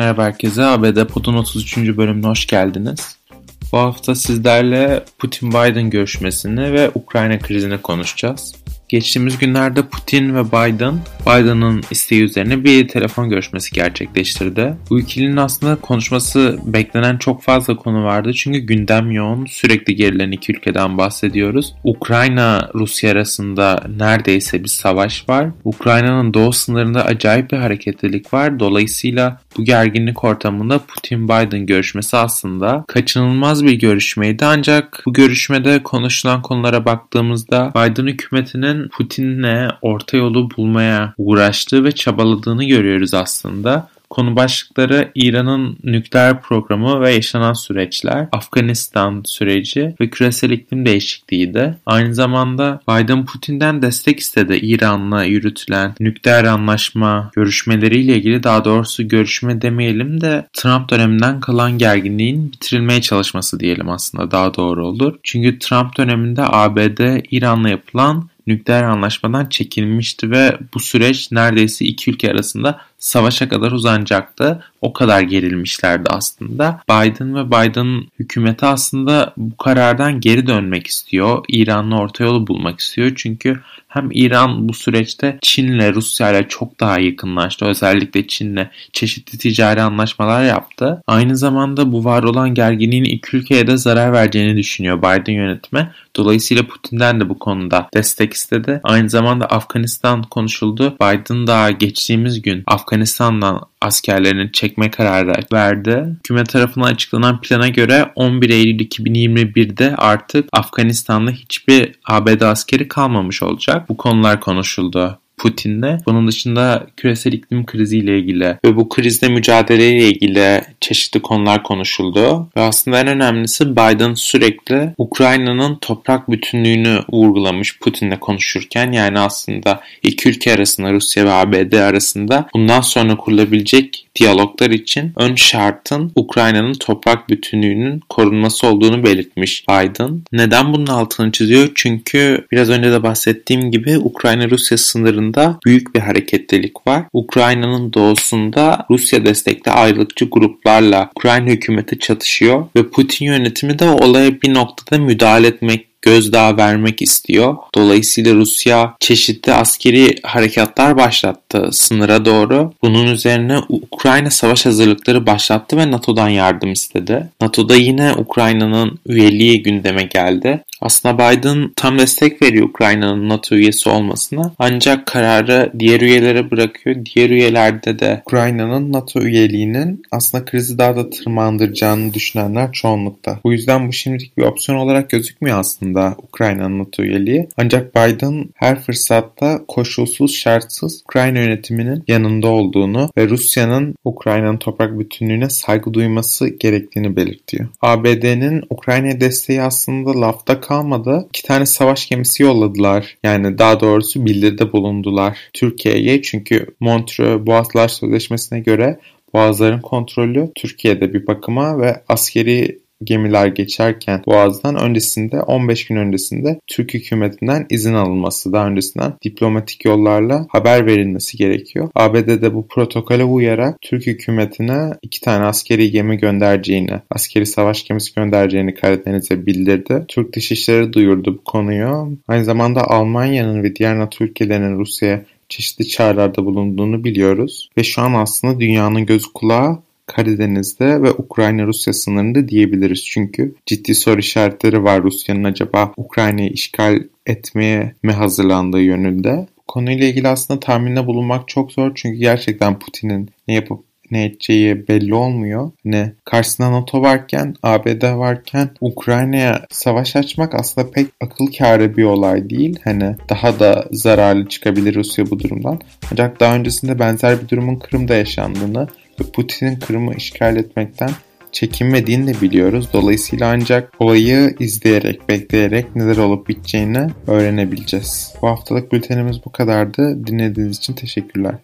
Merhaba herkese. ABD Pod'un 33. bölümüne hoş geldiniz. Bu hafta sizlerle Putin-Biden görüşmesini ve Ukrayna krizini konuşacağız. Geçtiğimiz günlerde Putin ve Biden, Biden'ın isteği üzerine bir telefon görüşmesi gerçekleştirdi. Bu ikilinin aslında konuşması beklenen çok fazla konu vardı. Çünkü gündem yoğun, sürekli gerilen iki ülkeden bahsediyoruz. Ukrayna, Rusya arasında neredeyse bir savaş var. Ukrayna'nın doğu sınırında acayip bir hareketlilik var. Dolayısıyla bu gerginlik ortamında Putin-Biden görüşmesi aslında kaçınılmaz bir görüşmeydi. Ancak bu görüşmede konuşulan konulara baktığımızda Biden hükümetinin Putin'le orta yolu bulmaya uğraştığı ve çabaladığını görüyoruz aslında. Konu başlıkları İran'ın nükleer programı ve yaşanan süreçler, Afganistan süreci ve küresel iklim değişikliği de. Aynı zamanda Biden Putin'den destek istedi İran'la yürütülen nükleer anlaşma görüşmeleriyle ilgili daha doğrusu görüşme demeyelim de Trump döneminden kalan gerginliğin bitirilmeye çalışması diyelim aslında daha doğru olur. Çünkü Trump döneminde ABD İran'la yapılan nükleer anlaşmadan çekilmişti ve bu süreç neredeyse iki ülke arasında savaşa kadar uzanacaktı. O kadar gerilmişlerdi aslında. Biden ve Biden hükümeti aslında bu karardan geri dönmek istiyor. İran'la orta yolu bulmak istiyor. Çünkü hem İran bu süreçte Çin'le Rusya ile çok daha yakınlaştı. Özellikle Çin'le çeşitli ticari anlaşmalar yaptı. Aynı zamanda bu var olan gerginliğin iki ülkeye de zarar vereceğini düşünüyor Biden yönetimi. Dolayısıyla Putin'den de bu konuda destek istedi. Aynı zamanda Afganistan konuşuldu. Biden daha geçtiğimiz gün Afganistan'dan askerlerini çekme kararı verdi. Hükümet tarafından açıklanan plana göre 11 Eylül 2021'de artık Afganistan'da hiçbir ABD askeri kalmamış olacak. Bu konular konuşuldu. Putin'le. Bunun dışında küresel iklim kriziyle ilgili ve bu krizle mücadeleyle ilgili çeşitli konular konuşuldu. Ve aslında en önemlisi Biden sürekli Ukrayna'nın toprak bütünlüğünü vurgulamış Putin'le konuşurken. Yani aslında iki ülke arasında Rusya ve ABD arasında bundan sonra kurulabilecek diyaloglar için ön şartın Ukrayna'nın toprak bütünlüğünün korunması olduğunu belirtmiş Biden. Neden bunun altını çiziyor? Çünkü biraz önce de bahsettiğim gibi Ukrayna-Rusya sınırında büyük bir hareketlilik var. Ukrayna'nın doğusunda Rusya destekli ayrılıkçı gruplarla Ukrayna hükümeti çatışıyor ve Putin yönetimi de olaya bir noktada müdahale etmek gözdağı vermek istiyor. Dolayısıyla Rusya çeşitli askeri harekatlar başlattı sınıra doğru. Bunun üzerine Ukrayna savaş hazırlıkları başlattı ve NATO'dan yardım istedi. NATO'da yine Ukrayna'nın üyeliği gündeme geldi. Aslında Biden tam destek veriyor Ukrayna'nın NATO üyesi olmasına. Ancak kararı diğer üyelere bırakıyor. Diğer üyelerde de Ukrayna'nın NATO üyeliğinin aslında krizi daha da tırmandıracağını düşünenler çoğunlukta. Bu yüzden bu şimdilik bir opsiyon olarak gözükmüyor aslında Ukrayna'nın NATO üyeliği. Ancak Biden her fırsatta koşulsuz şartsız Ukrayna yönetiminin yanında olduğunu ve Rusya'nın Ukrayna'nın toprak bütünlüğüne saygı duyması gerektiğini belirtiyor. ABD'nin Ukrayna desteği aslında lafta kalmadı. İki tane savaş gemisi yolladılar. Yani daha doğrusu bildiride bulundular Türkiye'ye. Çünkü Montreux Boğazlar Sözleşmesi'ne göre Boğazların kontrolü Türkiye'de bir bakıma ve askeri gemiler geçerken Boğaz'dan öncesinde 15 gün öncesinde Türk hükümetinden izin alınması daha öncesinden diplomatik yollarla haber verilmesi gerekiyor. ABD'de bu protokole uyarak Türk hükümetine iki tane askeri gemi göndereceğini, askeri savaş gemisi göndereceğini Karadeniz'e bildirdi. Türk Dışişleri duyurdu bu konuyu. Aynı zamanda Almanya'nın ve diğer NATO ülkelerinin Rusya'ya çeşitli çağrılarda bulunduğunu biliyoruz. Ve şu an aslında dünyanın göz kulağı Karadeniz'de ve Ukrayna-Rusya sınırında diyebiliriz. Çünkü ciddi soru işaretleri var Rusya'nın acaba Ukrayna'yı işgal etmeye mi hazırlandığı yönünde. Bu konuyla ilgili aslında tahminde bulunmak çok zor çünkü gerçekten Putin'in ne yapıp ne edeceği belli olmuyor. Ne karşısında NATO varken, ABD varken Ukrayna'ya savaş açmak aslında pek akıl kârı bir olay değil. Hani daha da zararlı çıkabilir Rusya bu durumdan. Ancak daha öncesinde benzer bir durumun Kırım'da yaşandığını ve Putin'in Kırım'ı işgal etmekten çekinmediğini de biliyoruz. Dolayısıyla ancak olayı izleyerek, bekleyerek neler olup biteceğini öğrenebileceğiz. Bu haftalık bültenimiz bu kadardı. Dinlediğiniz için teşekkürler.